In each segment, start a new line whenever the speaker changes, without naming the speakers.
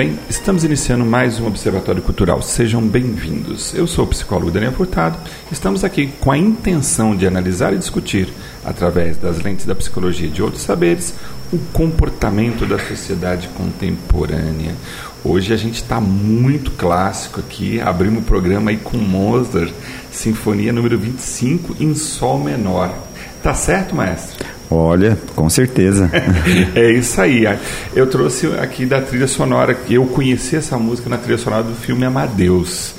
bem? Estamos iniciando mais um Observatório Cultural. Sejam bem-vindos. Eu sou o psicólogo Daniel Furtado. Estamos aqui com a intenção de analisar e discutir, através das lentes da psicologia e de outros saberes, o comportamento da sociedade contemporânea. Hoje a gente está muito clássico aqui. Abrimos o programa aí com Mozart, Sinfonia número 25 em Sol menor. Tá certo, maestro?
Olha, com certeza.
é isso aí. Eu trouxe aqui da trilha sonora, eu conheci essa música na trilha sonora do filme Amadeus.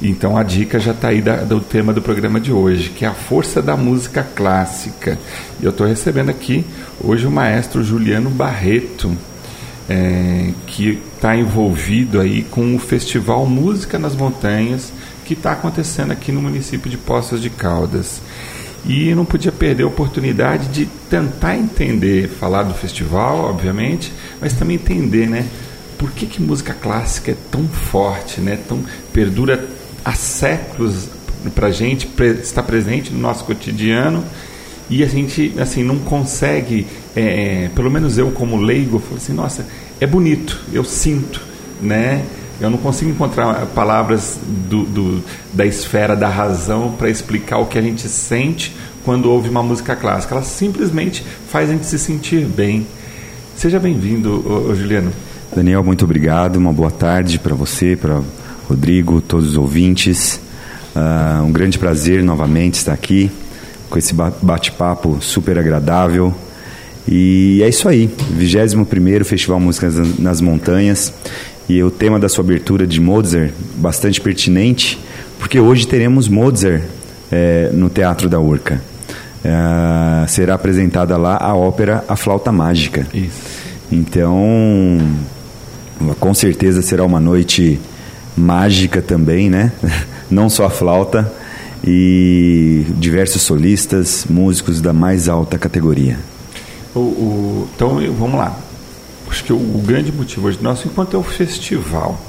Então a dica já está aí da, do tema do programa de hoje, que é a força da música clássica. E eu estou recebendo aqui hoje o maestro Juliano Barreto, é, que está envolvido aí com o Festival Música nas Montanhas, que está acontecendo aqui no município de Poços de Caldas. E não podia perder a oportunidade de tentar entender, falar do festival, obviamente, mas também entender, né? Por que, que música clássica é tão forte, né? Tão perdura há séculos para gente, está presente no nosso cotidiano e a gente assim não consegue, é, é, pelo menos eu como leigo, falo assim, nossa, é bonito, eu sinto, né? Eu não consigo encontrar palavras do, do da esfera da razão para explicar o que a gente sente quando ouve uma música clássica. Ela simplesmente faz a gente se sentir bem. Seja bem-vindo, Juliano.
Daniel, muito obrigado. Uma boa tarde para você, para Rodrigo, todos os ouvintes. Uh, um grande prazer novamente estar aqui com esse bate-papo super agradável. E é isso aí, 21º Festival Músicas nas Montanhas. E o tema da sua abertura de Mozart, bastante pertinente, porque hoje teremos Mozart é, no Teatro da Urca. É, será apresentada lá a ópera A Flauta Mágica.
Isso.
Então, com certeza será uma noite mágica também, né? Não só a flauta e diversos solistas, músicos da mais alta categoria.
O, o, então, vamos lá acho que o, o grande motivo hoje nosso enquanto é o festival.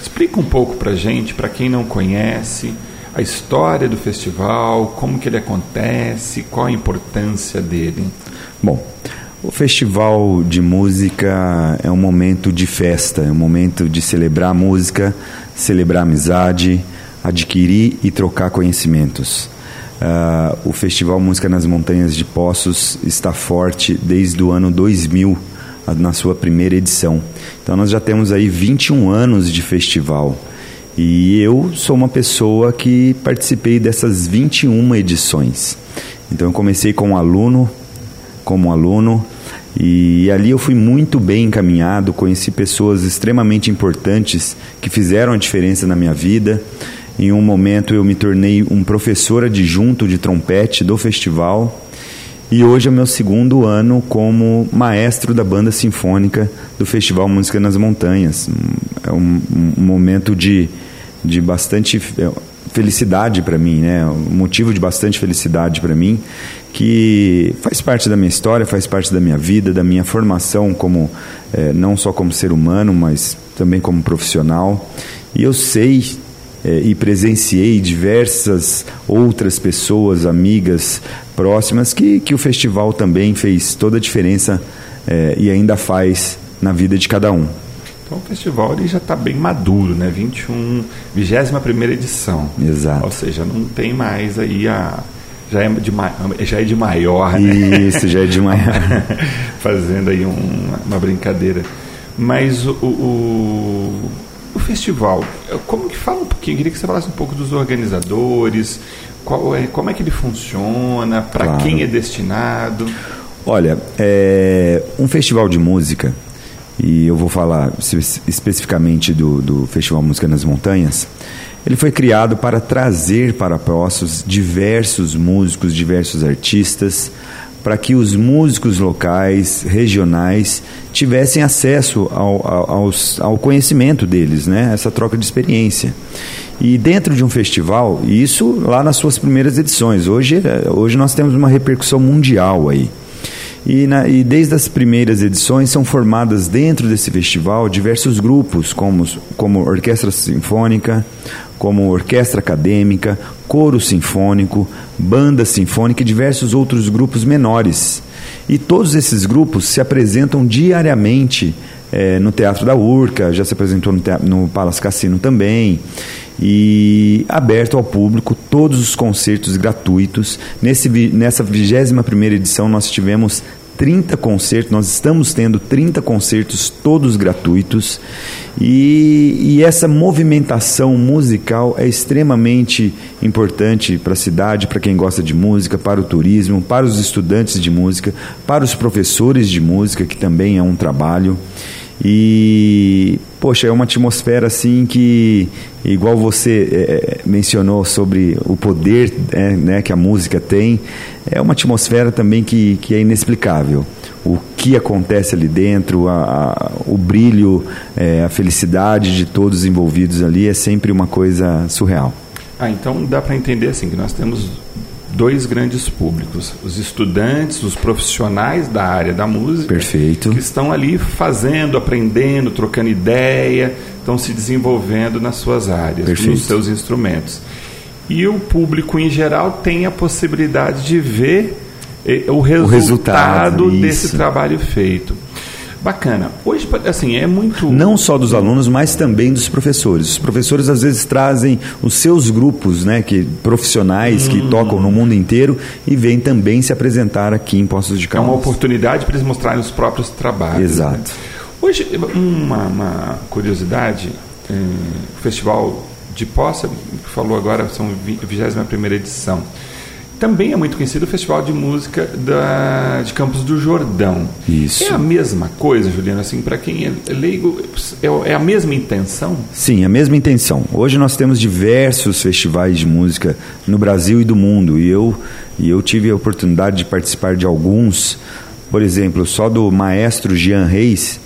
Explica um pouco para gente, para quem não conhece, a história do festival, como que ele acontece, qual a importância dele.
Bom, o festival de música é um momento de festa, é um momento de celebrar música, celebrar amizade, adquirir e trocar conhecimentos. Uh, o Festival Música nas Montanhas de Poços está forte desde o ano 2000 na sua primeira edição. Então nós já temos aí 21 anos de festival. E eu sou uma pessoa que participei dessas 21 edições. Então eu comecei como aluno, como aluno, e ali eu fui muito bem encaminhado, conheci pessoas extremamente importantes que fizeram a diferença na minha vida. Em um momento eu me tornei um professor adjunto de trompete do festival e hoje é meu segundo ano como maestro da banda sinfônica do Festival Música nas Montanhas. É um, um momento de, de bastante é, felicidade para mim, né? Um motivo de bastante felicidade para mim, que faz parte da minha história, faz parte da minha vida, da minha formação como é, não só como ser humano, mas também como profissional. E eu sei e presenciei diversas outras pessoas, amigas próximas, que, que o festival também fez toda a diferença é, e ainda faz na vida de cada um.
Então o festival ele já está bem maduro, né? 21, 21 edição.
Exato.
Ou seja, não tem mais aí a. Já é de, já é de maior, né?
Isso, já é de maior.
Fazendo aí um, uma brincadeira. Mas o, o o festival, como que fala um pouquinho? Eu queria que você falasse um pouco dos organizadores, qual é, como é que ele funciona, para claro. quem é destinado.
Olha, é um festival de música, e eu vou falar especificamente do, do Festival Música nas Montanhas, ele foi criado para trazer para Poços diversos músicos, diversos artistas, para que os músicos locais, regionais, tivessem acesso ao, ao, ao, conhecimento deles, né? essa troca de experiência. E dentro de um festival, isso lá nas suas primeiras edições, hoje, hoje nós temos uma repercussão mundial aí. E, na, e, desde as primeiras edições são formadas dentro desse festival diversos grupos, como, como orquestra sinfônica, como orquestra acadêmica, coro sinfônico, banda sinfônica e diversos outros grupos menores. E todos esses grupos se apresentam diariamente é, no Teatro da Urca, já se apresentou no, no Palace Cassino também. E aberto ao público, todos os concertos gratuitos. Nesse, nessa 21 edição, nós tivemos 30 concertos, nós estamos tendo 30 concertos todos gratuitos e, e essa movimentação musical é extremamente importante para a cidade, para quem gosta de música, para o turismo, para os estudantes de música, para os professores de música, que também é um trabalho. E, poxa, é uma atmosfera assim que, igual você é, mencionou sobre o poder é, né, que a música tem, é uma atmosfera também que, que é inexplicável. O que acontece ali dentro, a, a, o brilho, é, a felicidade de todos envolvidos ali é sempre uma coisa surreal.
Ah, então dá para entender assim que nós temos dois grandes públicos: os estudantes, os profissionais da área da música,
Perfeito.
que estão ali fazendo, aprendendo, trocando ideia, estão se desenvolvendo nas suas áreas,
Perfeito.
nos seus instrumentos. E o público em geral tem a possibilidade de ver eh, o resultado, o resultado desse trabalho feito. Bacana. Hoje, assim, é muito.
Não só dos alunos, mas também dos professores. Os professores às vezes trazem os seus grupos, né, que profissionais hum. que tocam no mundo inteiro e vêm também se apresentar aqui em Poços de Caldas.
É uma oportunidade para eles mostrarem os próprios trabalhos. Né?
Exato. Né?
Hoje, uma, uma curiosidade: eh, o Festival de Poça, falou agora, são 21 edição também é muito conhecido o Festival de Música da, de Campos do Jordão.
Isso.
É a mesma coisa, Juliano, assim, para quem é leigo, é, é, a mesma intenção?
Sim, a mesma intenção. Hoje nós temos diversos festivais de música no Brasil e do mundo, e eu, e eu tive a oportunidade de participar de alguns, por exemplo, só do maestro Jean Reis,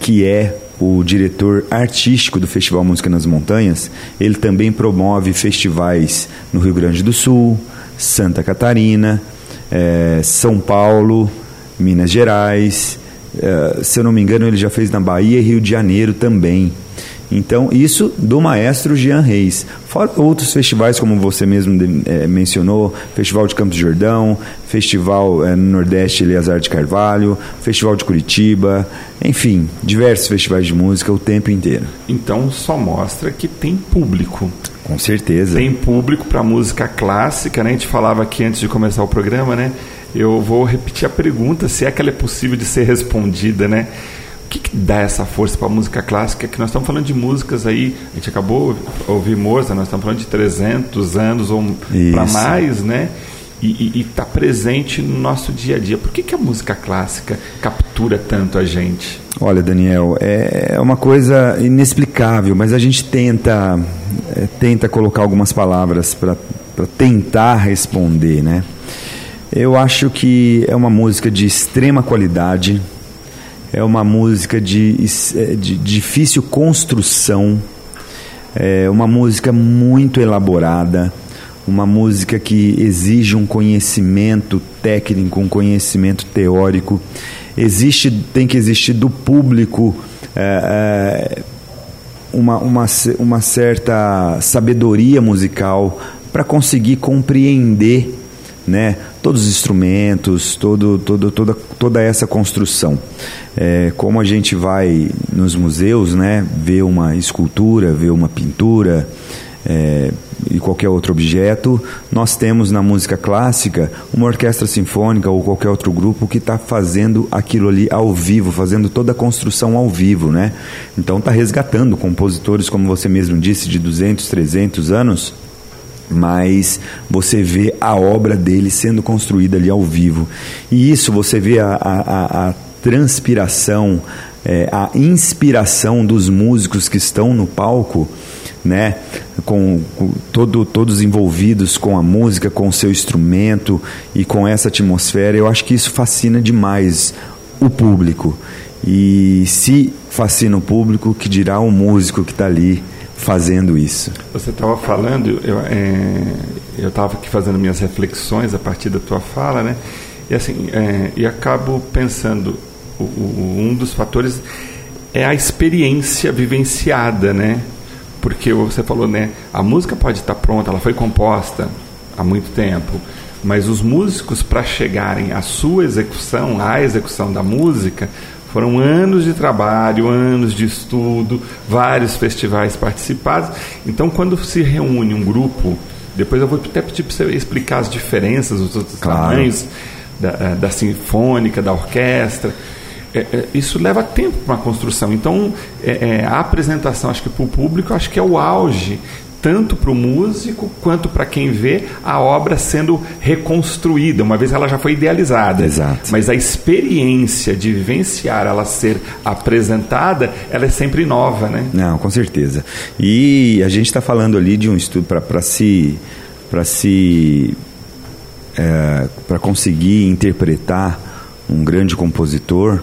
que é o diretor artístico do Festival Música nas Montanhas, ele também promove festivais no Rio Grande do Sul, Santa Catarina, é, São Paulo, Minas Gerais. É, se eu não me engano, ele já fez na Bahia e Rio de Janeiro também. Então, isso do maestro Jean Reis. Fora outros festivais, como você mesmo é, mencionou, Festival de Campos de Jordão, Festival é, no Nordeste Eleazar de Carvalho, Festival de Curitiba, enfim, diversos festivais de música o tempo inteiro.
Então, só mostra que tem público.
Com certeza.
Tem público para música clássica, né? A gente falava aqui antes de começar o programa, né? Eu vou repetir a pergunta, se é que ela é possível de ser respondida, né? O que, que dá essa força para a música clássica? Que nós estamos falando de músicas aí, a gente acabou de ouvir Mozart, nós estamos falando de 300 anos ou para mais, né? E está presente no nosso dia a dia. Por que, que a música clássica captura tanto a gente?
Olha, Daniel, é, é uma coisa inexplicável, mas a gente tenta, é, tenta colocar algumas palavras para tentar responder, né? Eu acho que é uma música de extrema qualidade, é uma música de, é, de difícil construção, é uma música muito elaborada, uma música que exige um conhecimento técnico, um conhecimento teórico. Existe, tem que existir do público é, uma, uma, uma certa sabedoria musical para conseguir compreender né, todos os instrumentos, todo, todo, toda, toda essa construção. É, como a gente vai nos museus, né, ver uma escultura, ver uma pintura, é, e qualquer outro objeto, nós temos na música clássica uma orquestra sinfônica ou qualquer outro grupo que está fazendo aquilo ali ao vivo, fazendo toda a construção ao vivo, né? Então está resgatando compositores, como você mesmo disse, de 200, 300 anos, mas você vê a obra dele sendo construída ali ao vivo. E isso você vê a, a, a transpiração, é, a inspiração dos músicos que estão no palco né? Com, com, todo, todos envolvidos com a música, com o seu instrumento e com essa atmosfera. Eu acho que isso fascina demais o público. E se fascina o público, que dirá o músico que está ali fazendo isso?
Você estava falando, eu é, estava aqui fazendo minhas reflexões a partir da tua fala, né? E assim, é, e acabo pensando, o, o, um dos fatores é a experiência vivenciada, né? Porque você falou, né? A música pode estar pronta, ela foi composta há muito tempo, mas os músicos para chegarem à sua execução, à execução da música, Foram anos de trabalho, anos de estudo, vários festivais participados. Então, quando se reúne um grupo, depois eu vou até pedir para você explicar as diferenças, os outros claro. tamanhos da, da sinfônica, da orquestra. É, é, isso leva tempo para uma construção. Então, é, é a apresentação, acho que para o público, acho que é o auge tanto para o músico quanto para quem vê a obra sendo reconstruída, uma vez ela já foi idealizada.
Exato.
Mas a experiência de vivenciar ela ser apresentada, ela é sempre nova, né?
Não, com certeza. E a gente está falando ali de um estudo para se para se é, para conseguir interpretar um grande compositor,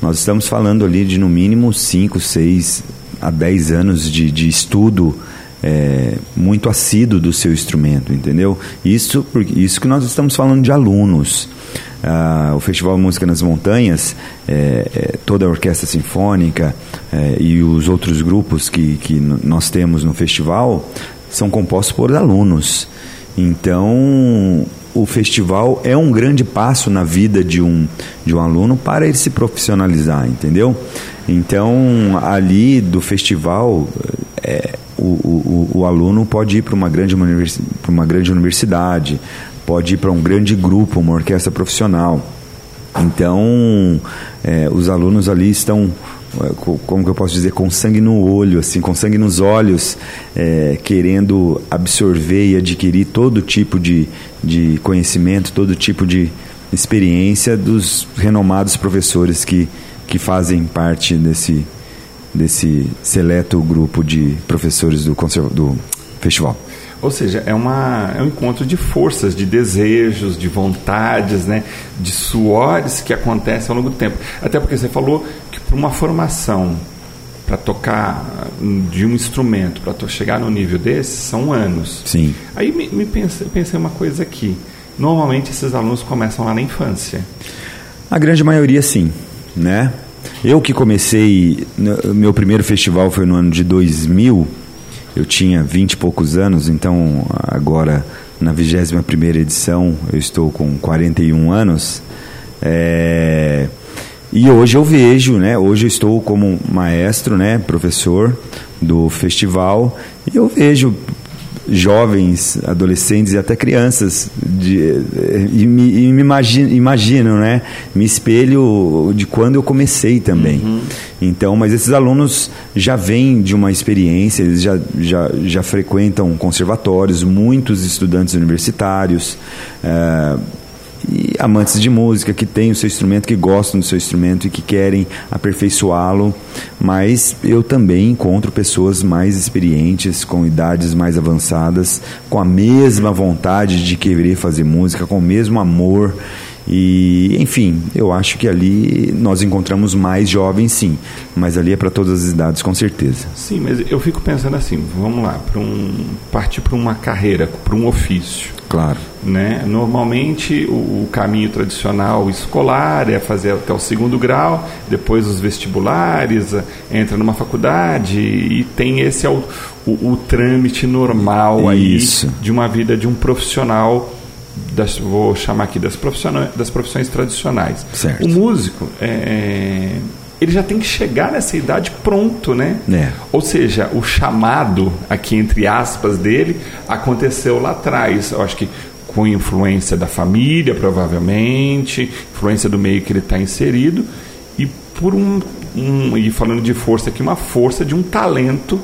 nós estamos falando ali de no mínimo 5, 6 a 10 anos de, de estudo é, muito assíduo do seu instrumento, entendeu? Isso, isso que nós estamos falando de alunos. Ah, o Festival Música nas Montanhas, é, é, toda a Orquestra Sinfônica é, e os outros grupos que, que nós temos no festival são compostos por alunos. Então, o festival é um grande passo na vida de um, de um aluno para ele se profissionalizar, entendeu? Então, ali do festival, é, o, o, o, aluno pode ir para uma, grande uma grande universidade, pode ir para um grande grupo, uma orquestra profissional. Então, é, os alunos ali estão, como que eu posso dizer, com sangue no olho, assim, com sangue nos olhos, é, querendo absorver e adquirir todo tipo de, de conhecimento, todo tipo de experiência dos renomados professores que, que fazem parte desse, desse seleto grupo de professores do, do festival.
Ou seja, é, uma, é um encontro de forças, de desejos, de vontades, né? de suores que acontecem ao longo do tempo. Até porque você falou que para uma formação, para tocar de um instrumento, para chegar no nível desse, são anos.
Sim.
Aí me, me pensei, pensei uma coisa aqui. Normalmente esses alunos começam lá na infância.
A grande maioria sim, né? Eu que comecei, meu primeiro festival foi no ano de 2000, eu tinha 20 e poucos anos, então agora na 21 primeira edição eu estou com 41 anos. É, e hoje eu vejo, né? Hoje eu estou como maestro, né? Professor do festival e eu vejo jovens, adolescentes e até crianças de, e me, e me imagino, imagino, né? Me espelho de quando eu comecei também. Uhum. Então, mas esses alunos já vêm de uma experiência, eles já, já, já frequentam conservatórios, muitos estudantes universitários. É, e amantes de música que têm o seu instrumento, que gostam do seu instrumento e que querem aperfeiçoá-lo, mas eu também encontro pessoas mais experientes, com idades mais avançadas, com a mesma vontade de querer fazer música, com o mesmo amor e, enfim, eu acho que ali nós encontramos mais jovens, sim, mas ali é para todas as idades, com certeza.
Sim, mas eu fico pensando assim, vamos lá, para um partir para uma carreira, para um ofício.
Claro.
Né? Normalmente o, o, caminho tradicional escolar é fazer até o segundo grau, depois os vestibulares, entra numa faculdade e tem esse é o, o, o trâmite normal
Isso.
aí de uma vida de um profissional das, vou chamar aqui das profissões, das profissões tradicionais.
Certo.
O músico é, é, ele já tem que chegar nessa idade pronto, né?
É.
Ou seja, o chamado aqui entre aspas dele aconteceu lá atrás. Eu acho que com influência da família, provavelmente, influência do meio que ele está inserido e por um, um e falando de força aqui, uma força de um talento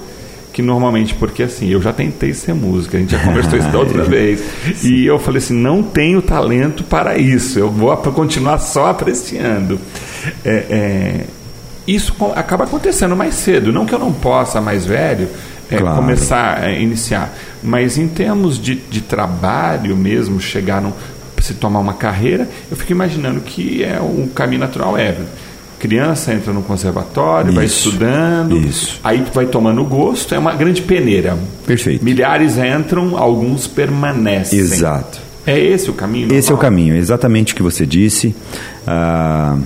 que normalmente, porque assim, eu já tentei ser música, a gente já conversou isso da outra vez, e eu falei assim, não tenho talento para isso, eu vou continuar só apreciando. É, é, isso acaba acontecendo mais cedo, não que eu não possa, mais velho, é, claro. começar a iniciar, mas em termos de, de trabalho mesmo, chegar no se tomar uma carreira, eu fico imaginando que é o caminho natural é criança entra no conservatório, isso, vai estudando,
isso.
aí vai tomando gosto, é uma grande peneira.
Perfeito.
Milhares entram, alguns permanecem.
Exato.
É esse o caminho?
Normal? Esse é o caminho, exatamente o que você disse. Ah,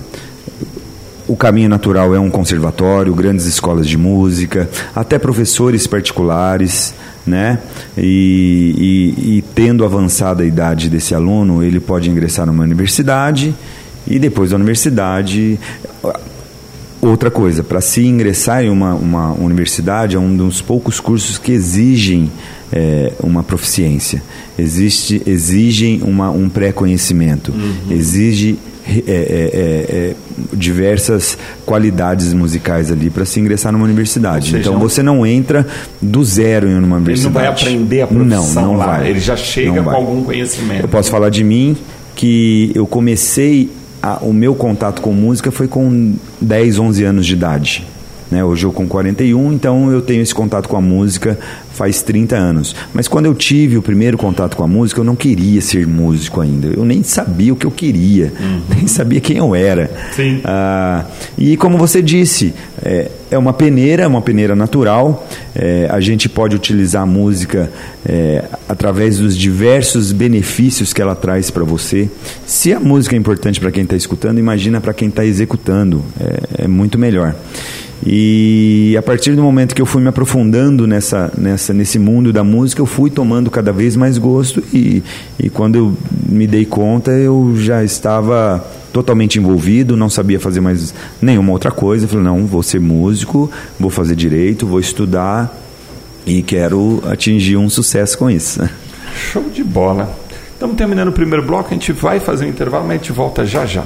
o caminho natural é um conservatório, grandes escolas de música, até professores particulares, né? E, e, e tendo avançada a idade desse aluno, ele pode ingressar numa universidade e depois da universidade, Outra coisa, para se ingressar em uma, uma universidade, é um dos poucos cursos que exigem é, uma proficiência, existe, exigem uma, um pré-conhecimento, uhum. exige é, é, é, é diversas qualidades musicais ali para se ingressar numa universidade. Seja, então você não entra do zero em uma universidade.
Ele não vai aprender a profissão
não, não
lá,
vai.
ele já chega com algum conhecimento.
Eu posso falar de mim que eu comecei a, o meu contato com música foi com 10, 11 anos de idade. Né? Hoje eu com 41, então eu tenho esse contato com a música faz 30 anos. Mas quando eu tive o primeiro contato com a música, eu não queria ser músico ainda. Eu nem sabia o que eu queria, uhum. nem sabia quem eu era.
Sim.
Ah, e como você disse, é, é uma peneira, é uma peneira natural. É, a gente pode utilizar a música é, através dos diversos benefícios que ela traz para você. Se a música é importante para quem está escutando, imagina para quem está executando. É, é muito melhor. E a partir do momento que eu fui me aprofundando nessa, nessa, nesse mundo da música, eu fui tomando cada vez mais gosto e, e quando eu me dei conta, eu já estava totalmente envolvido, não sabia fazer mais nenhuma outra coisa. Eu falei, não, vou ser músico, vou fazer direito, vou estudar e quero atingir um sucesso com isso.
Show de bola. Estamos terminando o primeiro bloco, a gente vai fazer um intervalo, mas a gente volta já já.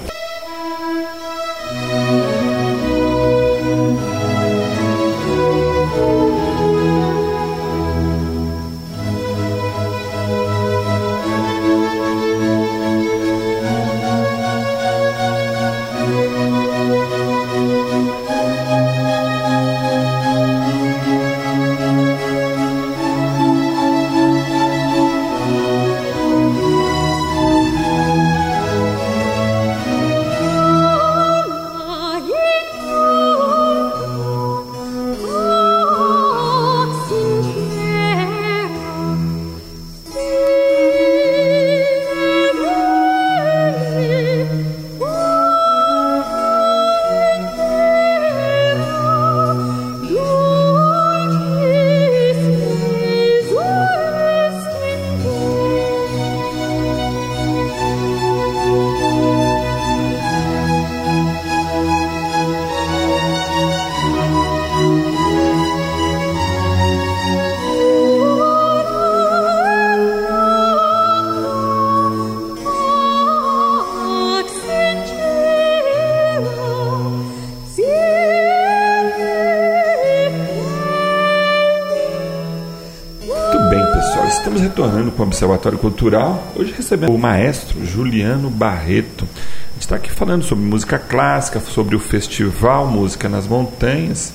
Observatório Cultural, hoje recebendo o maestro Juliano Barreto. A gente está aqui falando sobre música clássica, sobre o Festival Música nas Montanhas,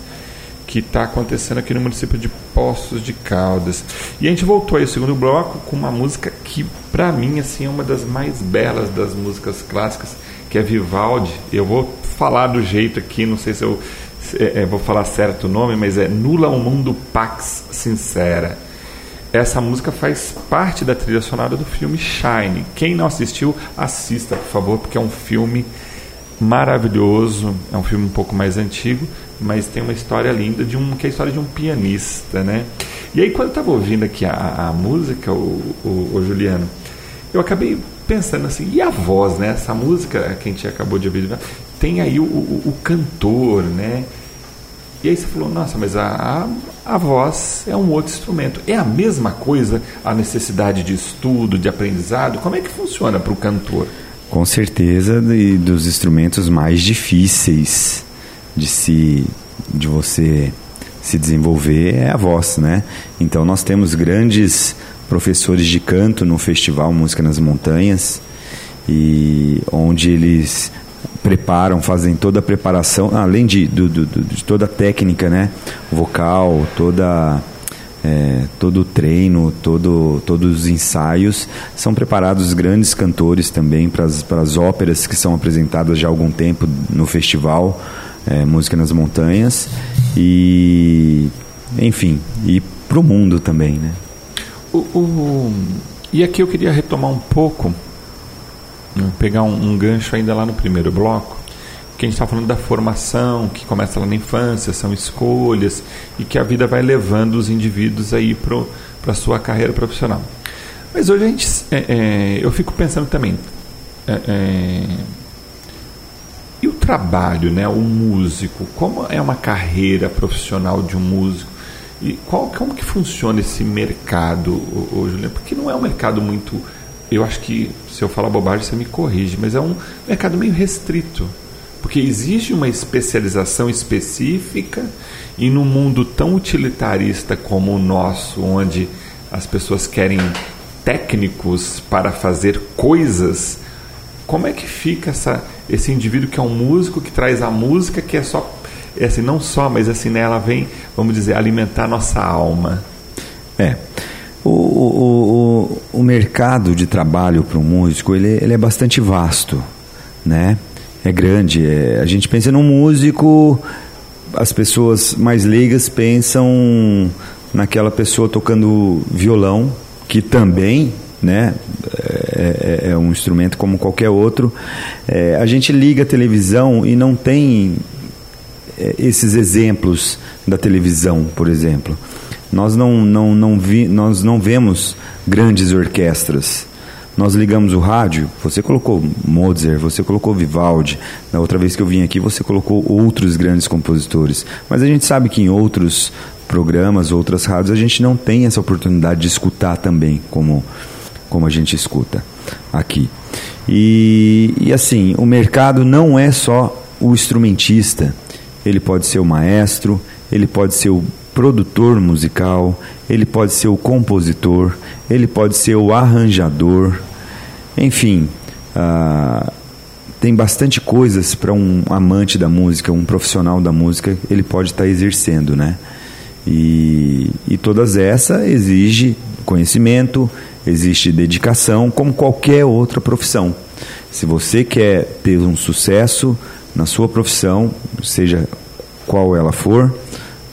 que está acontecendo aqui no município de Poços de Caldas. E a gente voltou aí segundo bloco com uma música que, para mim, assim, é uma das mais belas das músicas clássicas, que é Vivaldi. Eu vou falar do jeito aqui, não sei se eu é, é, vou falar certo o nome, mas é Nula o Mundo Pax Sincera. Essa música faz parte da trilha sonora do filme Shine. Quem não assistiu, assista, por favor, porque é um filme maravilhoso. É um filme um pouco mais antigo, mas tem uma história linda de um que é a história de um pianista, né? E aí quando eu estava ouvindo aqui a, a música, o, o, o, Juliano, eu acabei pensando assim, e a voz, né? Essa música que a gente acabou de ouvir, tem aí o, o, o cantor, né? E aí você falou, nossa, mas a, a, a, voz é um outro instrumento. É a mesma coisa a necessidade de estudo, de aprendizado? Como é que funciona para o cantor?
Com certeza, de, dos instrumentos mais difíceis de se de você se desenvolver é a voz, né? Então nós temos grandes professores de canto no festival Música nas Montanhas e onde eles preparam, fazem toda a preparação, além de, do, do, de toda a técnica, né? Vocal, toda é, todo o treino, todo, todos os ensaios, são preparados grandes cantores também para as óperas que são apresentadas já há algum tempo no festival é, Música nas Montanhas e enfim, e para o mundo também, né?
O, o, e aqui eu queria retomar um pouco pegar um, um, gancho ainda lá no primeiro bloco, que a gente está falando da formação, que começa lá na infância, são escolhas, e que a vida vai levando os indivíduos aí para a sua carreira profissional. Mas hoje a gente, é, é, eu fico pensando também, é, é e o trabalho, né, o músico, como é uma carreira profissional de um músico? E qual, como que funciona esse mercado, ô, Juliano? Porque não é um mercado muito. Eu acho que, se eu falar bobagem, você me corrige, mas é um mercado meio restrito. Porque exige uma especialização específica e num mundo tão utilitarista como o nosso, onde as pessoas querem técnicos para fazer coisas, como é que fica essa, esse indivíduo que é um músico, que traz a música, que é só, é assim, não só, mas assim, né, ela vem, vamos dizer, alimentar nossa alma?
É. O, o, o, o mercado de trabalho para um músico ele, ele é bastante vasto, né? É grande. É, a gente pensa num músico, as pessoas mais leigas pensam naquela pessoa tocando violão, que também né? É, é, é, um instrumento como qualquer outro. É, a gente liga a televisão e não tem é, esses exemplos da televisão, por exemplo. Nós não, não, não, vi, nós não vemos grandes orquestras. Nós ligamos o rádio, você colocou Mozart, você colocou Vivaldi. Na outra vez que eu vim aqui, você colocou outros grandes compositores. Mas a gente sabe que em outros programas, outras rádios, a gente não tem essa oportunidade de escutar também, como como a gente escuta aqui. E, e assim, o mercado não é só o instrumentista, ele pode ser o maestro, ele pode ser o produtor musical, ele pode ser o compositor, ele pode ser o arranjador, enfim, uh, tem bastante coisas para um amante da música, um profissional da música, ele pode estar tá exercendo, né? E, e todas essas exige conhecimento, existe dedicação, como qualquer outra profissão. Se você quer ter um sucesso na sua profissão, seja qual ela for,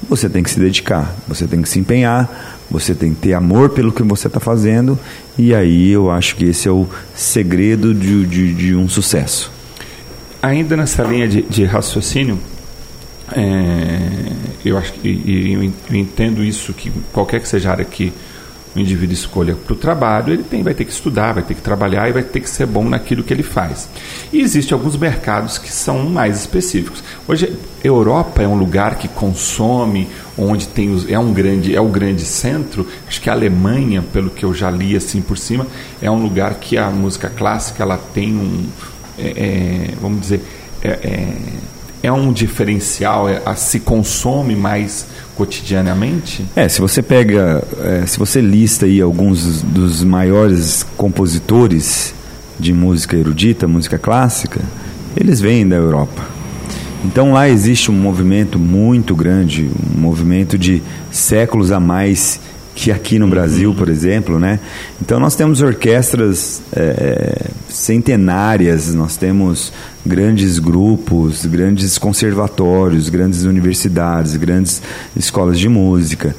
você tem que se dedicar, você tem que se empenhar, você tem que ter amor pelo que você está fazendo, e aí eu acho que esse é o segredo de, de, de um sucesso.
Ainda nessa linha de, de raciocínio, é, eu acho que e, eu entendo isso que qualquer que seja a área que o indivíduo escolha para o trabalho, ele tem, vai ter que estudar, vai ter que trabalhar e vai ter que ser bom naquilo que ele faz. E existem alguns mercados que são mais específicos. Hoje, Europa é um lugar que consome, onde tem os, é um grande é o grande centro. Acho que a Alemanha, pelo que eu já li assim por cima, é um lugar que a música clássica ela tem um, é, é, vamos dizer, é, é, é um diferencial, é, a, se consome mais cotidianamente?
É, se você pega, é, se você lista aí alguns dos maiores compositores de música erudita, música clássica, eles vêm da Europa. Então lá existe um movimento muito grande, um movimento de séculos a mais que aqui no Brasil, por exemplo, né? Então nós temos orquestras é, centenárias, nós temos grandes grupos, grandes conservatórios, grandes universidades, grandes escolas de música.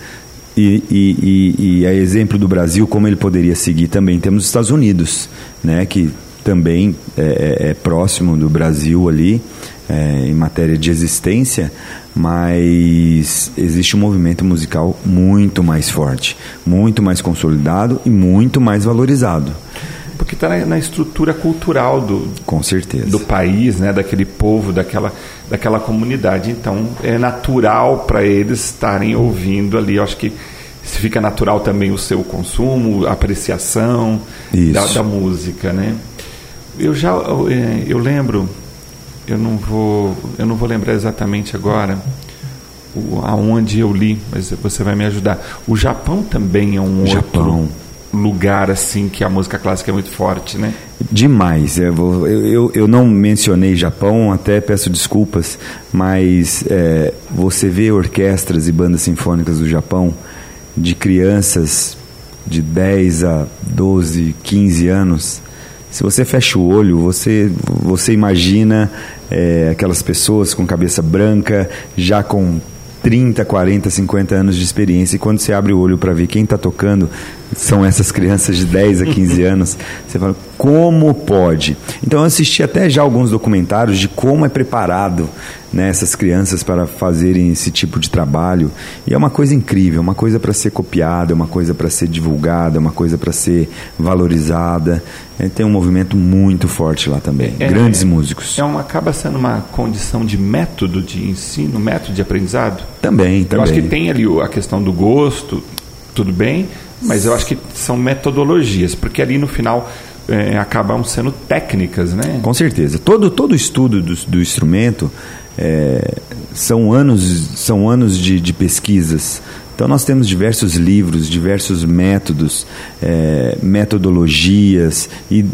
E, e, e, e a exemplo do Brasil, como ele poderia seguir também, temos os Estados Unidos, né? Que também é, é, é próximo do Brasil ali, é, em matéria de existência, mas existe um movimento musical muito mais forte, muito mais consolidado e muito mais valorizado.
Porque está na, na, estrutura cultural do,
Com certeza.
do país, né, daquele povo, daquela, daquela comunidade. Então é natural para eles estarem ouvindo ali. Eu acho que fica natural também o seu consumo, a apreciação da, da, música. Né? Eu já eu, é, eu lembro eu não vou eu não vou lembrar exatamente agora o, aonde eu li, mas você vai me ajudar. O Japão também é um Japão. outro lugar assim que a música clássica é muito forte, né?
Demais. Eu, eu, eu não mencionei Japão, até peço desculpas, mas é, você vê orquestras e bandas sinfônicas do Japão de crianças de 10 a 12, 15 anos se você fecha o olho, você, você imagina é, aquelas pessoas com cabeça branca, já com 30, 40, 50 anos de experiência, e quando você abre o olho para ver quem está tocando, são essas crianças de 10 a 15 anos, você fala, como pode? Então eu assisti até já alguns documentários de como é preparado né, essas crianças para fazerem esse tipo de trabalho. E é uma coisa incrível, uma coisa para ser copiada, uma coisa para ser divulgada, uma coisa para ser valorizada. É, tem um movimento muito forte lá também. É, Grandes
é,
músicos.
É uma, acaba sendo uma condição de método de ensino, método de aprendizado?
Também, também.
Eu acho que tem ali a questão do gosto, tudo bem, mas eu acho que são metodologias, porque ali no final é, acabam sendo técnicas, né?
Com certeza. Todo, todo estudo do, do instrumento é, são anos, são anos de, de, pesquisas. Então nós temos diversos livros, diversos métodos, é, metodologias e,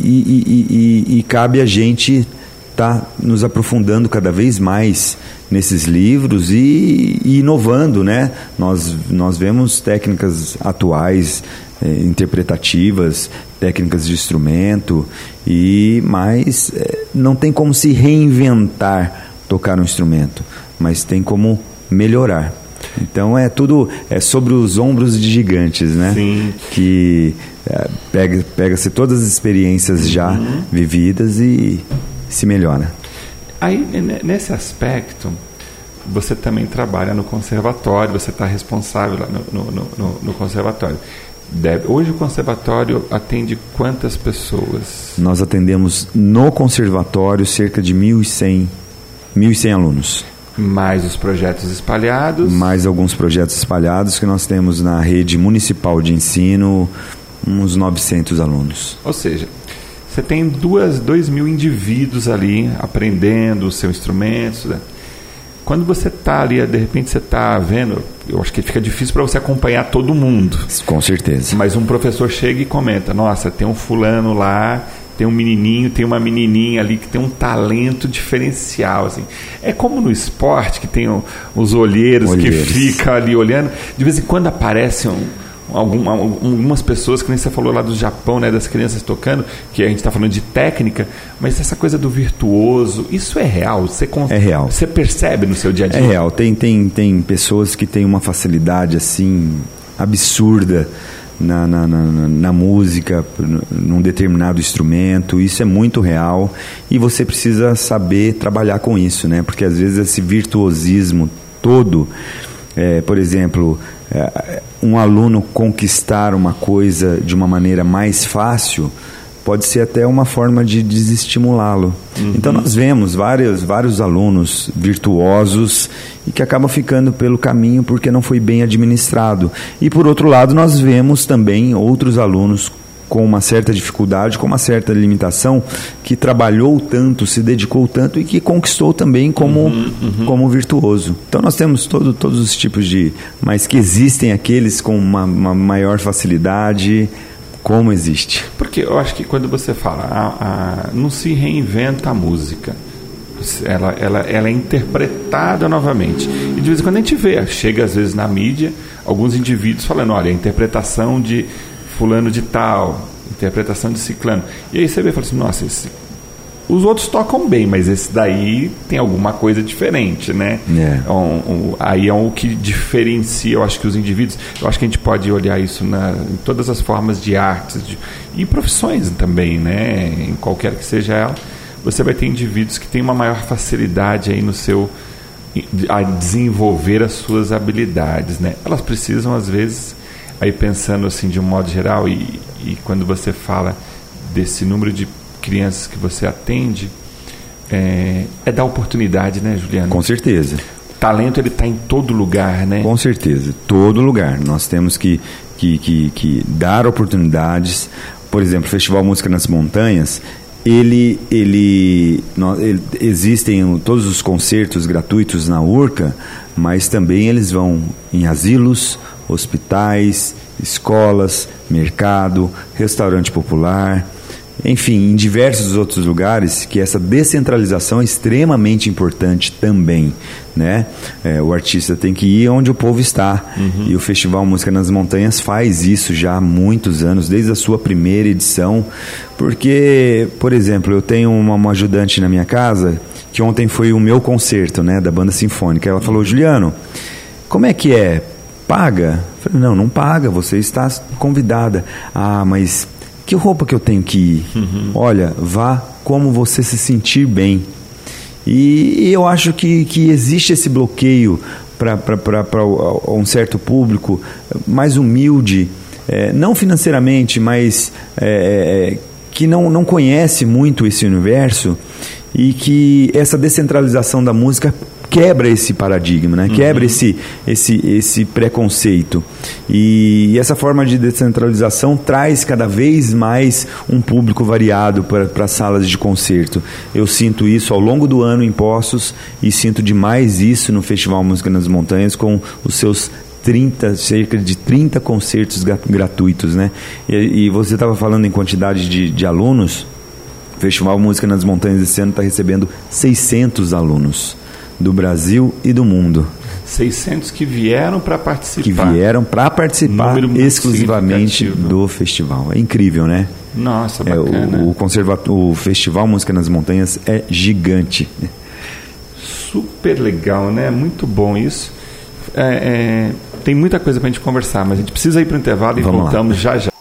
e, e, e, cabe a gente tá nos aprofundando cada vez mais nesses livros e, inovando, né? Nós, nós vemos técnicas atuais é, interpretativas, técnicas de instrumento e mas é, não tem como se reinventar tocar um instrumento, mas tem como melhorar. Então é tudo é sobre os ombros de gigantes, né?
Sim.
Que é, pega pega-se todas as experiências já uhum. vividas e se melhora.
Aí nesse aspecto você também trabalha no conservatório, você está responsável lá no, no, no, no conservatório. Deve. Hoje o conservatório atende quantas pessoas?
Nós atendemos no conservatório cerca de 1.100 1.100 alunos.
Mais os projetos espalhados?
Mais alguns projetos espalhados que nós temos na rede municipal de ensino, uns 900 alunos.
Ou seja, você tem duas, dois mil indivíduos ali aprendendo o seu instrumento. Né? Quando você está ali, de repente você está vendo, eu acho que fica difícil para você acompanhar todo mundo.
Com certeza.
Mas um professor chega e comenta: Nossa, tem um fulano lá tem um menininho, tem uma menininha ali que tem um talento diferencial. Assim. É como no esporte, que tem os olheiros, olheiros. que ficam ali olhando. De vez em quando aparecem um, algum, algumas pessoas, que nem você falou lá do Japão, né, das crianças tocando, que a gente está falando de técnica, mas essa coisa do virtuoso, isso é real? Você,
é real.
Você percebe no seu dia a dia?
É real. Tem, tem, tem pessoas que têm uma facilidade assim absurda na, na, na, na, música, num determinado instrumento, isso é muito real e você precisa saber trabalhar com isso, né? Porque às vezes esse virtuosismo todo, é, por exemplo, um aluno conquistar uma coisa de uma maneira mais fácil pode ser até uma forma de desestimulá-lo. Uhum. Então nós vemos vários, vários alunos virtuosos e que acabam ficando pelo caminho porque não foi bem administrado. E por outro lado, nós vemos também outros alunos com uma certa dificuldade, com uma certa limitação, que trabalhou tanto, se dedicou tanto e que conquistou também como, uhum, uhum. como virtuoso. Então nós temos todo, todos os tipos de. Mas que existem aqueles com uma, uma maior facilidade, como existe.
Porque eu acho que quando você fala, a, a, não se reinventa a música. Ela, ela, ela é interpretada novamente. E de vez em quando a gente vê, chega às vezes na mídia, alguns indivíduos falando, olha, a interpretação de fulano de tal, interpretação de ciclano. E aí você vê e fala assim, nossa, esse os outros tocam bem, mas esse daí tem alguma coisa diferente, né?
É.
Um, um, aí é o que diferencia, eu acho que os indivíduos. Eu acho que a gente pode olhar isso na, em todas as formas de artes de, e profissões também, né? Em qualquer que seja ela, você vai ter indivíduos que têm uma maior facilidade aí no seu a desenvolver as suas habilidades, né? Elas precisam às vezes aí pensando assim de um modo geral e, e quando você fala desse número de crianças que você atende, é, é dar oportunidade, né, Juliana?
Com certeza.
O talento ele está em todo lugar, né?
Com certeza, todo lugar. Nós temos que, que, que, que dar oportunidades. Por exemplo, o Festival Música nas Montanhas, ele, ele, ele, existem todos os concertos gratuitos na Urca, mas também eles vão em asilos, hospitais, escolas, mercado, restaurante popular enfim, em diversos outros lugares que essa descentralização é extremamente importante também, né? É, o artista tem que ir onde o povo está uhum. e o Festival Música nas Montanhas faz isso já há muitos anos, desde a sua primeira edição, porque, por exemplo, eu tenho uma, uma ajudante na minha casa que ontem foi o meu concerto, né, da banda sinfônica. Ela falou, Juliano, como é que é paga? Falei, não, não paga, você está convidada. Ah, mas que roupa que eu tenho que ir? Uhum. Olha, vá como você se sentir bem. E, e eu acho que, que existe esse bloqueio para um certo público mais humilde, é, não financeiramente, mas é, é, que não, não conhece muito esse universo e que essa descentralização da música quebra esse paradigma, né? quebra uhum. esse, esse, esse preconceito. E, essa forma de descentralização traz cada vez mais um público variado para as salas de concerto. Eu sinto isso ao longo do ano em Poços e sinto demais isso no Festival Música nas Montanhas com os seus 30, cerca de 30 concertos gratuitos, né? E, e você estava falando em quantidade de, de alunos. O Festival Música nas Montanhas esse ano está recebendo 600 alunos do Brasil e do mundo.
600 que vieram para participar.
Que vieram para participar exclusivamente do festival. É incrível, né?
Nossa,
bacana. É, o, o, conservato, o Festival Música nas Montanhas é gigante.
Super legal, né? Muito bom isso. É, é, tem muita coisa para a gente conversar, mas a gente precisa ir para o intervalo e Vamos voltamos lá. já já.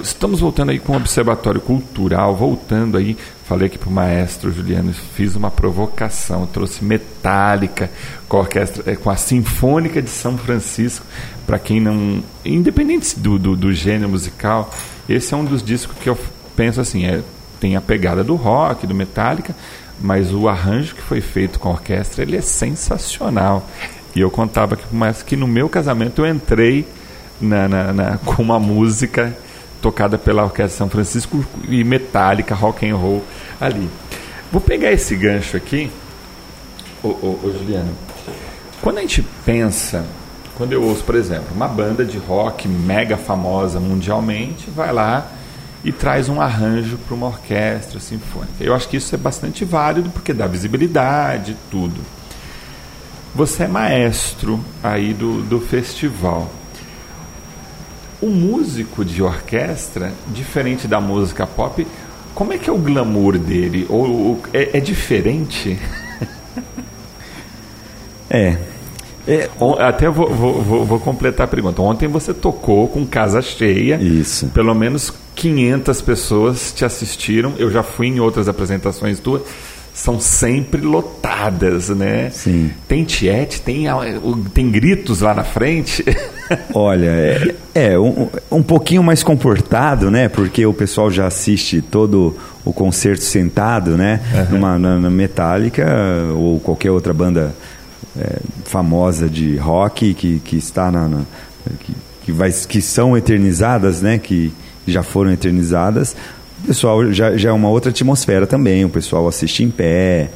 Estamos voltando aí com o Observatório Cultural, voltando aí. Falei aqui para o maestro Juliano, fiz uma provocação, trouxe Metálica com a orquestra, é, com a Sinfônica de São Francisco. Para quem não, independente do, do, do, gênero musical, esse é um dos discos que eu penso assim, é, tem a pegada do rock, do Metallica, mas o arranjo que foi feito com a orquestra ele é sensacional. E eu contava que, mas que no meu casamento eu entrei na, na, na, com uma música tocada pela Orquestra São Francisco e metálica, rock and roll ali. Vou pegar esse gancho aqui, ô, ô, ô Juliano. Quando a gente pensa, quando eu ouço, por exemplo, uma banda de rock mega famosa mundialmente, vai lá e traz um arranjo para uma orquestra sinfônica. Eu acho que isso é bastante válido porque dá visibilidade, tudo. Você é maestro aí do, do festival. O músico de orquestra, diferente da música pop, como é que é o glamour dele? Ou, é, é diferente?
é. é.
Até vou, vou, vou, vou, completar a pergunta. Ontem você tocou com casa cheia.
Isso.
Pelo menos 500 pessoas te assistiram. Eu já fui em outras apresentações tuas são sempre lotadas, né?
Sim.
Tem tiete, tem, tem gritos lá na frente.
Olha, é, é um, um pouquinho mais comportado, né? Porque o pessoal já assiste todo o concerto sentado, né? Uhum. Numa, na, na Metallica ou qualquer outra banda é, famosa de rock que, que está na, na que, que, vai, que são eternizadas, né? Que já foram eternizadas o pessoal já, já é uma outra atmosfera também, o pessoal assiste em pé,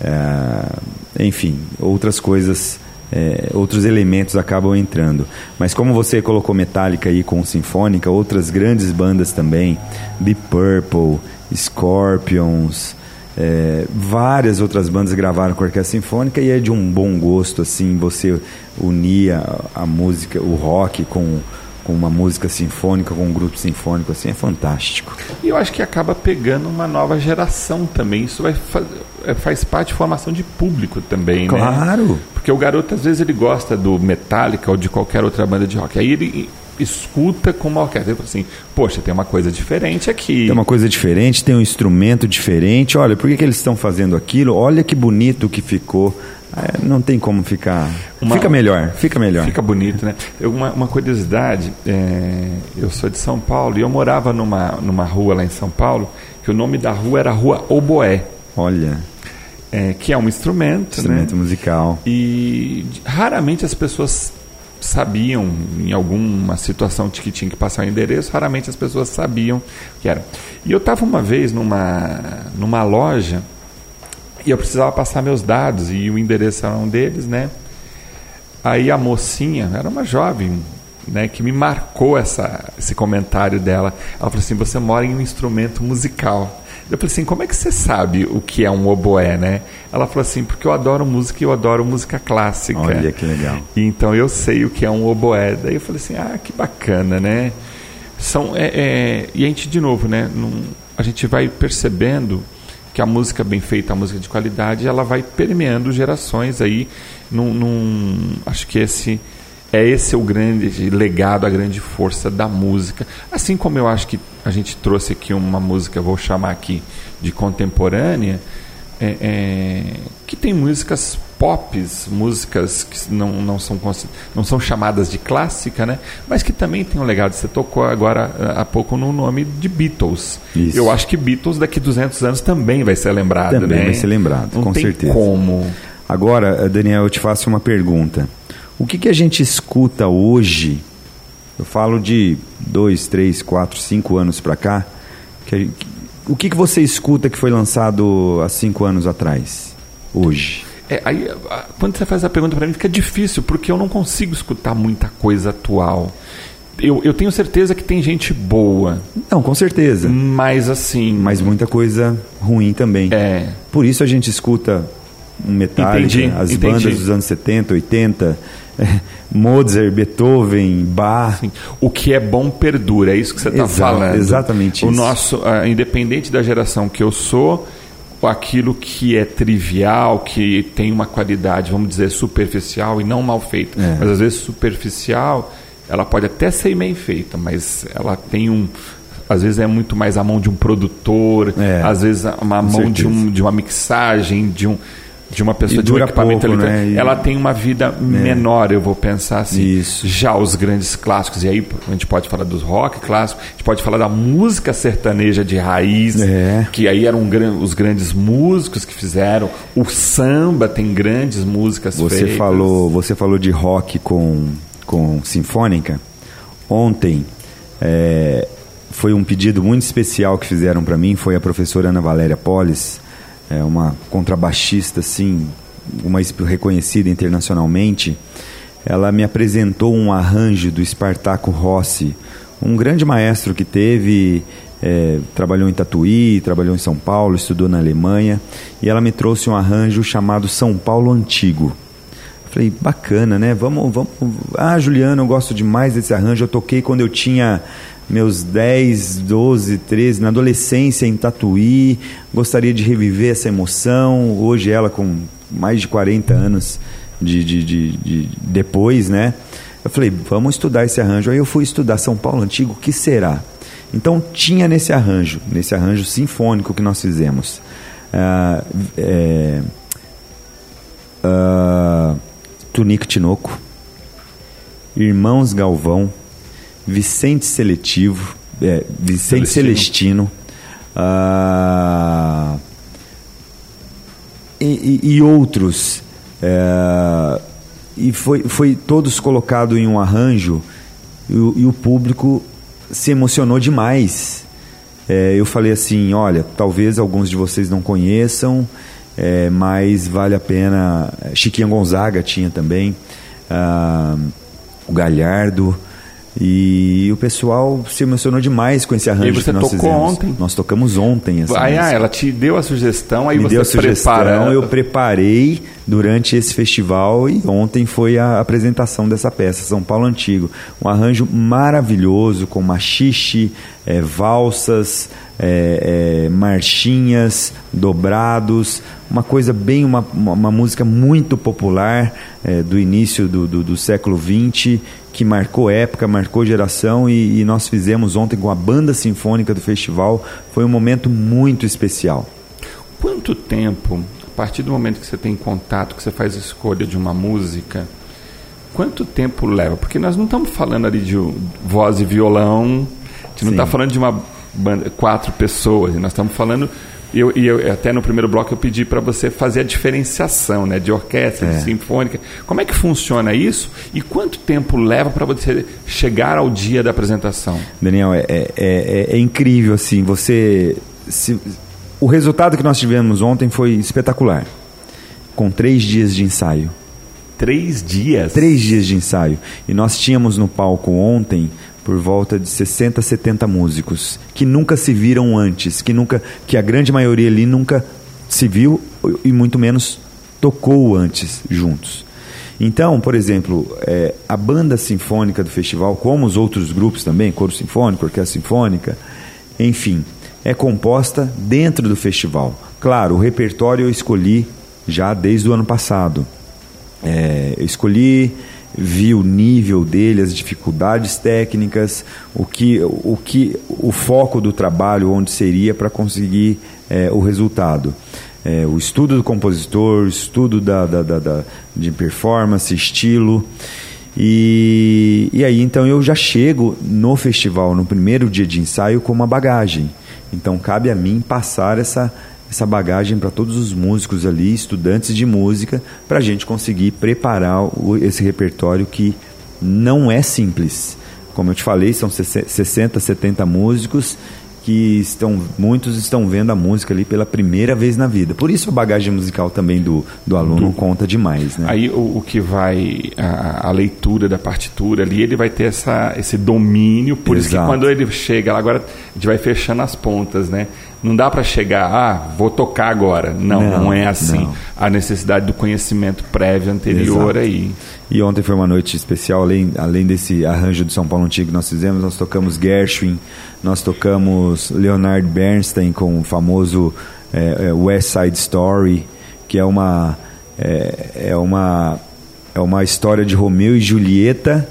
é, enfim, outras coisas, é, outros elementos acabam entrando. Mas como você colocou Metallica aí com Sinfônica, outras grandes bandas também, Deep Purple, Scorpions, É, várias outras bandas gravaram com orquestra sinfônica e é de um bom gosto assim você unir a, a música, o rock com com uma música sinfônica, com um grupo sinfônico, assim, é fantástico.
E eu acho que acaba pegando uma nova geração também. Isso vai faz, é, faz parte de formação de público também,
claro.
né? Claro. Porque o garoto, às vezes, ele gosta do Metallica ou de qualquer outra banda de rock. Aí ele escuta com uma orquestra. Ele fala assim, poxa, tem uma coisa diferente aqui.
Tem uma coisa diferente, tem um instrumento diferente. Olha, por que, que eles estão fazendo aquilo? Olha que bonito que ficou. É, não tem como ficar. Uma, fica melhor, fica melhor.
Fica bonito, né? Uma, uma curiosidade, é, eu sou de São Paulo e eu morava numa, numa rua lá em São Paulo, que o nome da rua era Rua Oboé.
Olha.
É, que é um instrumento,
instrumento
né?
musical.
E raramente as pessoas sabiam, em alguma situação de que tinha que passar o endereço, raramente as pessoas sabiam que era. E eu estava uma vez numa, numa loja e eu precisava passar meus dados e o endereço era um deles, né? Aí a mocinha, era uma jovem, né, que me marcou essa, esse comentário dela. Ela falou assim: Você mora em um instrumento musical. Eu falei assim: Como é que você sabe o que é um oboé, né? Ela falou assim: Porque eu adoro música e eu adoro música clássica.
Olha que legal.
E, então eu sei o que é um oboé. Daí eu falei assim: Ah, que bacana, né? São, é, é, e a gente, de novo, né? Num, a gente vai percebendo que a música bem feita, a música de qualidade, ela vai permeando gerações aí. Num, num, acho que esse é esse o grande legado, a grande força da música. Assim como eu acho que a gente trouxe aqui uma música, vou chamar aqui de contemporânea, é, é, que tem músicas pop, músicas que não, não, são, não são chamadas de clássica, né? mas que também tem um legado. Você tocou agora há pouco no nome de Beatles. Isso. Eu acho que Beatles daqui 200 anos também vai ser lembrado.
Também
né?
vai ser lembrado,
não
com
tem
certeza.
como.
Agora, Daniel, eu te faço uma pergunta. O que, que a gente escuta hoje? Eu falo de dois, três, quatro, cinco anos para cá. Que, o que, que você escuta que foi lançado há cinco anos atrás, hoje?
É, aí, quando você faz a pergunta para mim, fica difícil, porque eu não consigo escutar muita coisa atual. Eu, eu tenho certeza que tem gente boa.
Não, com certeza.
Mas assim.
Mas muita coisa ruim também.
É.
Por isso a gente escuta Metallica,
Entendi,
as
entendi.
bandas dos anos 70, 80, é, Mozart, Beethoven, Bach.
Sim. O que é bom perdura, é isso que você está falando.
exatamente
O
isso.
nosso, ah, independente da geração que eu sou, aquilo que é trivial, que tem uma qualidade, vamos dizer, superficial e não mal feita,
É.
mas às vezes superficial, ela pode até ser bem feita, mas ela tem um às vezes é muito mais a mão de um produtor,
É,
às vezes uma
com
mão de, um, de uma mixagem, de um de uma pessoa de um equipamento
pouco,
eletrônico.
né? E-
ela tem uma vida menor, eu vou pensar assim.
Isso.
Já os grandes clássicos, e aí a gente pode falar dos rock clássicos, a gente pode falar da música sertaneja de raiz,
É.
que aí eram os grandes músicos que fizeram. O samba tem grandes músicas
Você
feitas.
falou, você falou de rock com, com sinfônica. Ontem é, foi um pedido muito especial que fizeram para mim. Foi a professora Ana Valéria Polis, é uma contrabaixista assim, uma reconhecida internacionalmente. Ela me apresentou um arranjo do Espartaco Rossi, um grande maestro que teve é, trabalhou em Tatuí, trabalhou em São Paulo, estudou na Alemanha, e ela me trouxe um arranjo chamado São Paulo Antigo. Falei, bacana, né? Vamos, vamos. Ah, Juliano, eu gosto demais desse arranjo. Eu toquei quando eu tinha meus 10, 12, 13, na adolescência em Tatuí. Gostaria de reviver essa emoção. Hoje ela com mais de 40 anos de, de, de, de depois, né? Eu falei, vamos estudar esse arranjo. Aí eu fui estudar São Paulo Antigo, que será? Então tinha nesse arranjo, nesse arranjo sinfônico que nós fizemos. ah, é, Tunico Tinoco, Irmãos Galvão, Vicente Seletivo, é, Vicente
Celestino.
Celestino, ah, e, e- e outros. é, e foi, foi todos colocados em um arranjo e o, e o público se emocionou demais. É, eu falei assim, olha, talvez alguns de vocês não conheçam, é, mas vale a pena. Chiquinha Gonzaga tinha também, ah, o Galhardo, E o pessoal se emocionou demais com esse arranjo
e você
que nós
tocou
fizemos.
ontem?
Nós tocamos ontem. Essa
Aí, ah, ela te deu a sugestão, aí
Me
você
deu a sugestão,
prepara...
eu preparei durante esse festival e ontem foi a apresentação dessa peça, São Paulo Antigo. Um arranjo maravilhoso com machixe, é, valsas, é, é, marchinhas, dobrados, uma coisa bem, uma, uma, uma música muito popular é, do início do, do, do século XX, que marcou época, marcou geração e, e nós fizemos ontem com a banda sinfônica do festival. Foi um momento muito especial.
Quanto tempo, a partir do momento que você tem contato, que você faz a escolha de uma música, quanto tempo leva? Porque nós não estamos falando ali de voz e violão, a gente não está falando de uma banda, quatro pessoas, nós estamos falando. E eu, e eu, até no primeiro bloco eu pedi para você fazer a diferenciação né, de orquestra,
É.
de sinfônica. Como é que funciona isso e quanto tempo leva para você chegar ao dia da apresentação?
Daniel, é, é, é- é incrível assim. Você, se- o resultado que nós tivemos ontem foi espetacular, com três dias de ensaio.
Três dias?
Três dias de ensaio. E nós tínhamos no palco ontem por volta de 60, 70 músicos que nunca se viram antes, que nunca, que a grande maioria ali nunca se viu e muito menos tocou antes juntos. Então, por exemplo, é, a banda sinfônica do festival, como os outros grupos também, coro sinfônico, orquestra sinfônica, enfim, é composta dentro do festival. Claro, o repertório eu escolhi já desde o ano passado. É, eu escolhi, vi o nível dele, as dificuldades técnicas, o que, o que, o foco do trabalho, onde seria para conseguir é, o resultado. É, o estudo do compositor, o estudo da, da, da, da- de performance, estilo. E, e aí então eu já chego no festival, no primeiro dia de ensaio, com uma bagagem. Então cabe a mim passar essa, essa bagagem para todos os músicos ali, estudantes de música, para a gente conseguir preparar o- esse repertório que não é simples. Como eu te falei, são 60, 70 músicos que estão muitos estão vendo a música ali pela primeira vez na vida. Por isso a bagagem musical também do, do aluno conta demais, né?
Aí o, o que vai, a, a leitura da partitura ali, ele vai ter essa, esse domínio, por isso que
Exato.
quando ele chega lá, agora a gente vai fechando as pontas, né? Não dá para chegar, ah, vou tocar agora. Não, não,
Não,
é assim.
não.
A necessidade do conhecimento prévio anterior
Exato.
aí.
E ontem foi uma noite especial, além, além desse arranjo do São Paulo Antigo que nós fizemos, nós tocamos Gershwin, nós tocamos Leonard Bernstein com o famoso é, é, West Side Story, que é uma, é, é uma, é uma história de Romeu e Julieta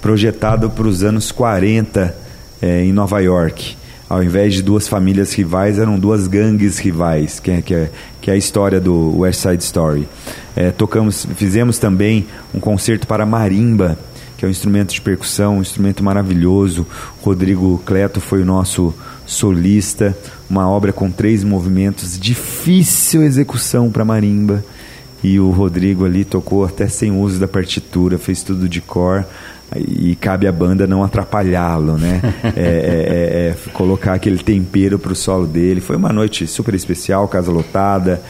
projetado para os anos 40 é, em Nova York. Ao invés de duas famílias rivais, eram duas gangues rivais, que é, que é, que é a história do West Side Story. É, tocamos, fizemos também um concerto para marimba, que é um instrumento de percussão, um instrumento maravilhoso. Rodrigo Cleto foi o nosso solista, uma obra com três movimentos, difícil execução para marimba. E o Rodrigo ali tocou até sem uso da partitura, fez tudo de cor. E cabe à banda não atrapalhá-lo, né? É, é, é, é, colocar aquele tempero para o solo dele. Foi uma noite super especial, casa lotada.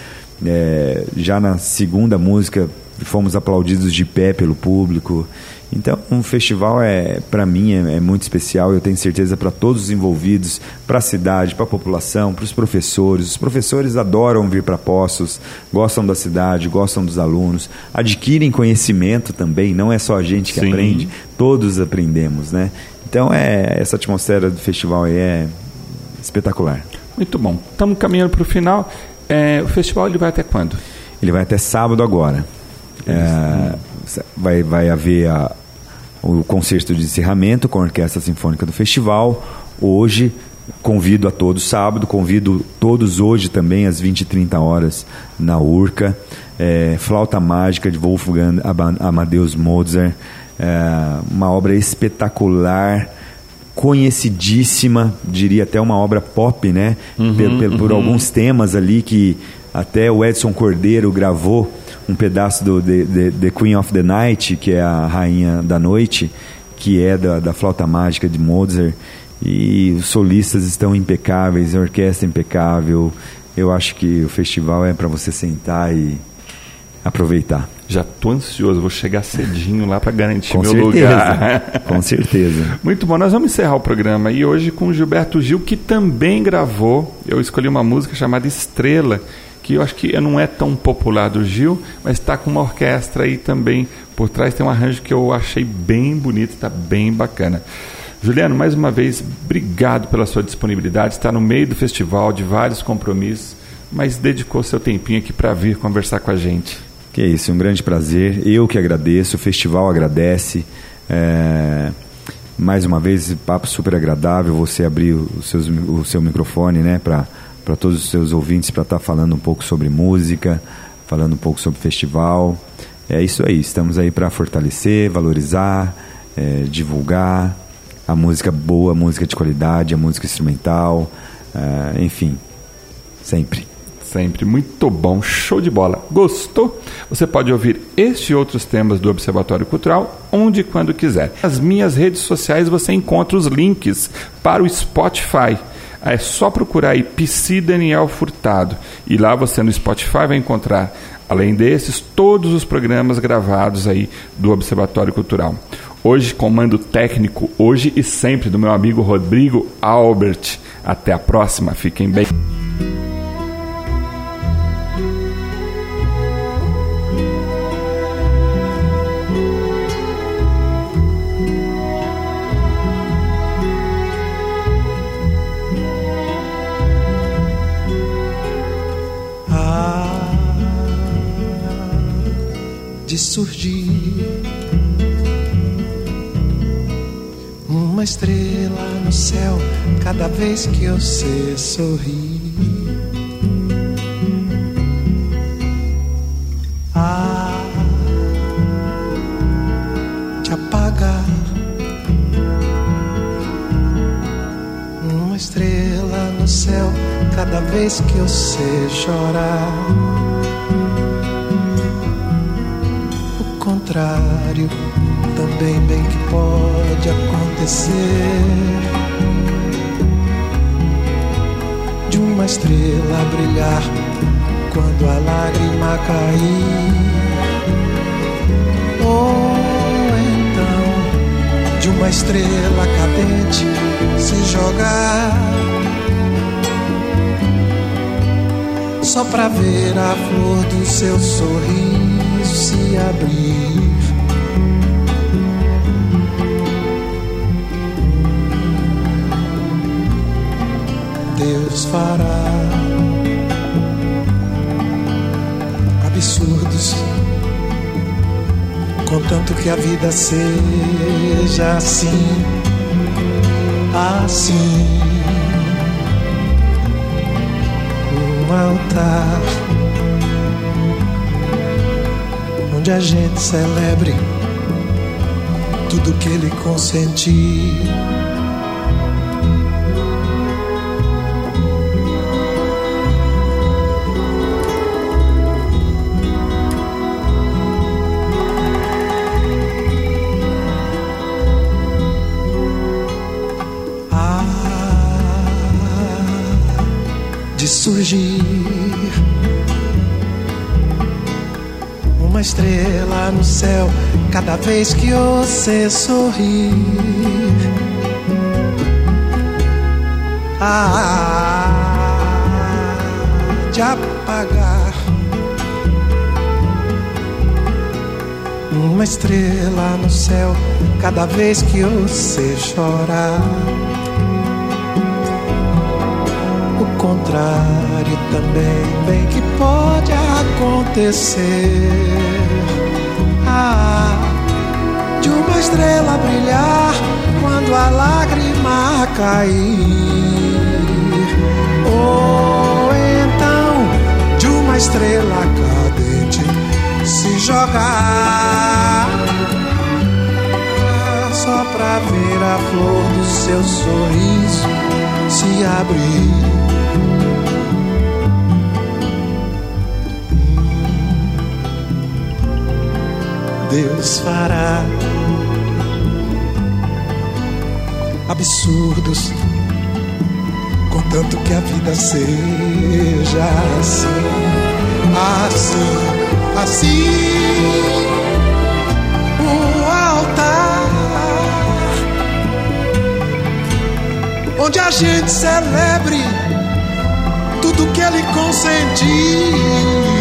É, já na segunda música fomos aplaudidos de pé pelo público. Então, um festival é, para mim, é, é muito especial. Eu tenho certeza para todos os envolvidos, para a cidade, para a população, para os professores. Os professores adoram vir para Poços, gostam da cidade, gostam dos alunos, adquirem conhecimento também. Não é só a gente que
Sim.
aprende, todos aprendemos, né? Então, é essa atmosfera do festival é espetacular.
Muito bom. Estamos caminhando para o final. É, o festival ele vai até quando?
Ele vai até sábado agora. É, vai, vai haver a- o concerto de encerramento com a Orquestra Sinfônica do Festival. Hoje, convido a todos sábado, convido todos hoje também às 20 e 30 horas na Urca. É, Flauta Mágica de Wolfgang Amadeus Mozart. É, uma obra espetacular conhecidíssima, diria até uma obra pop, né? Pelo- pelo- por alguns temas ali que até o Edson Cordeiro gravou um pedaço do The, The- The Queen of the Night, que é a rainha da noite, que é da, da flauta mágica de Mozart. E os solistas estão impecáveis, a orquestra é impecável. Eu acho que o festival é para você sentar e aproveitar.
Já tô ansioso, vou chegar cedinho lá para garantir
Com
meu
certeza.
lugar.
Com certeza.
Muito bom, nós vamos encerrar o programa e hoje com o Gilberto Gil, que também gravou. Eu escolhi uma música chamada Estrela, que eu acho que não é tão popular do Gil, mas está com uma orquestra aí também por trás. Tem um arranjo que eu achei bem bonito, está bem bacana. Juliano, mais uma vez, obrigado pela sua disponibilidade. Está no meio do festival, de vários compromissos, mas dedicou seu tempinho aqui para vir conversar com a gente.
Que é isso, um grande prazer. Eu que agradeço, o festival agradece. É, mais uma vez, papo super agradável. Você abrir o, seus, o seu microfone né, para todos os seus ouvintes para estar tá falando um pouco sobre música, falando um pouco sobre festival. É isso aí, estamos aí para fortalecer, valorizar, é, divulgar a música boa, a música de qualidade, a música instrumental, é, enfim, sempre
sempre. Muito bom, show de bola. Gostou? Você pode ouvir este e outros temas do Observatório Cultural onde e quando quiser. Nas minhas redes sociais você encontra os links para o Spotify. É só procurar aí PC Daniel Furtado e lá você no Spotify vai encontrar, além desses, todos os programas gravados aí do Observatório Cultural. Hoje, comando técnico, hoje e sempre, do meu amigo Rodrigo Albert. Até a próxima, fiquem bem.
De surgir uma estrela no céu cada vez que você sorri. Ah, te apagar uma estrela no céu cada vez que você chorar. Contrário também bem que pode acontecer. De uma estrela brilhar quando a lágrima cair. Ou então de uma estrela cadente se jogar. Só pra ver a flor do seu sorriso se abrir. Deus fará absurdos, contanto que a vida seja assim, assim. Um altar onde a gente celebre tudo que ele consentir. de surgir estrela no céu cada vez que você sorrir. Ah, de apagar uma estrela no céu cada vez que você chorar. Contrário também bem que pode acontecer. Ah, de uma estrela brilhar quando a lágrima cair. Ou então de uma estrela cadente se jogar. Só pra ver a flor do seu sorriso se abrir. Deus fará. Absurdos, contanto que a vida seja assim, assim. assim. Um altar onde a gente celebre tudo que ele consentiu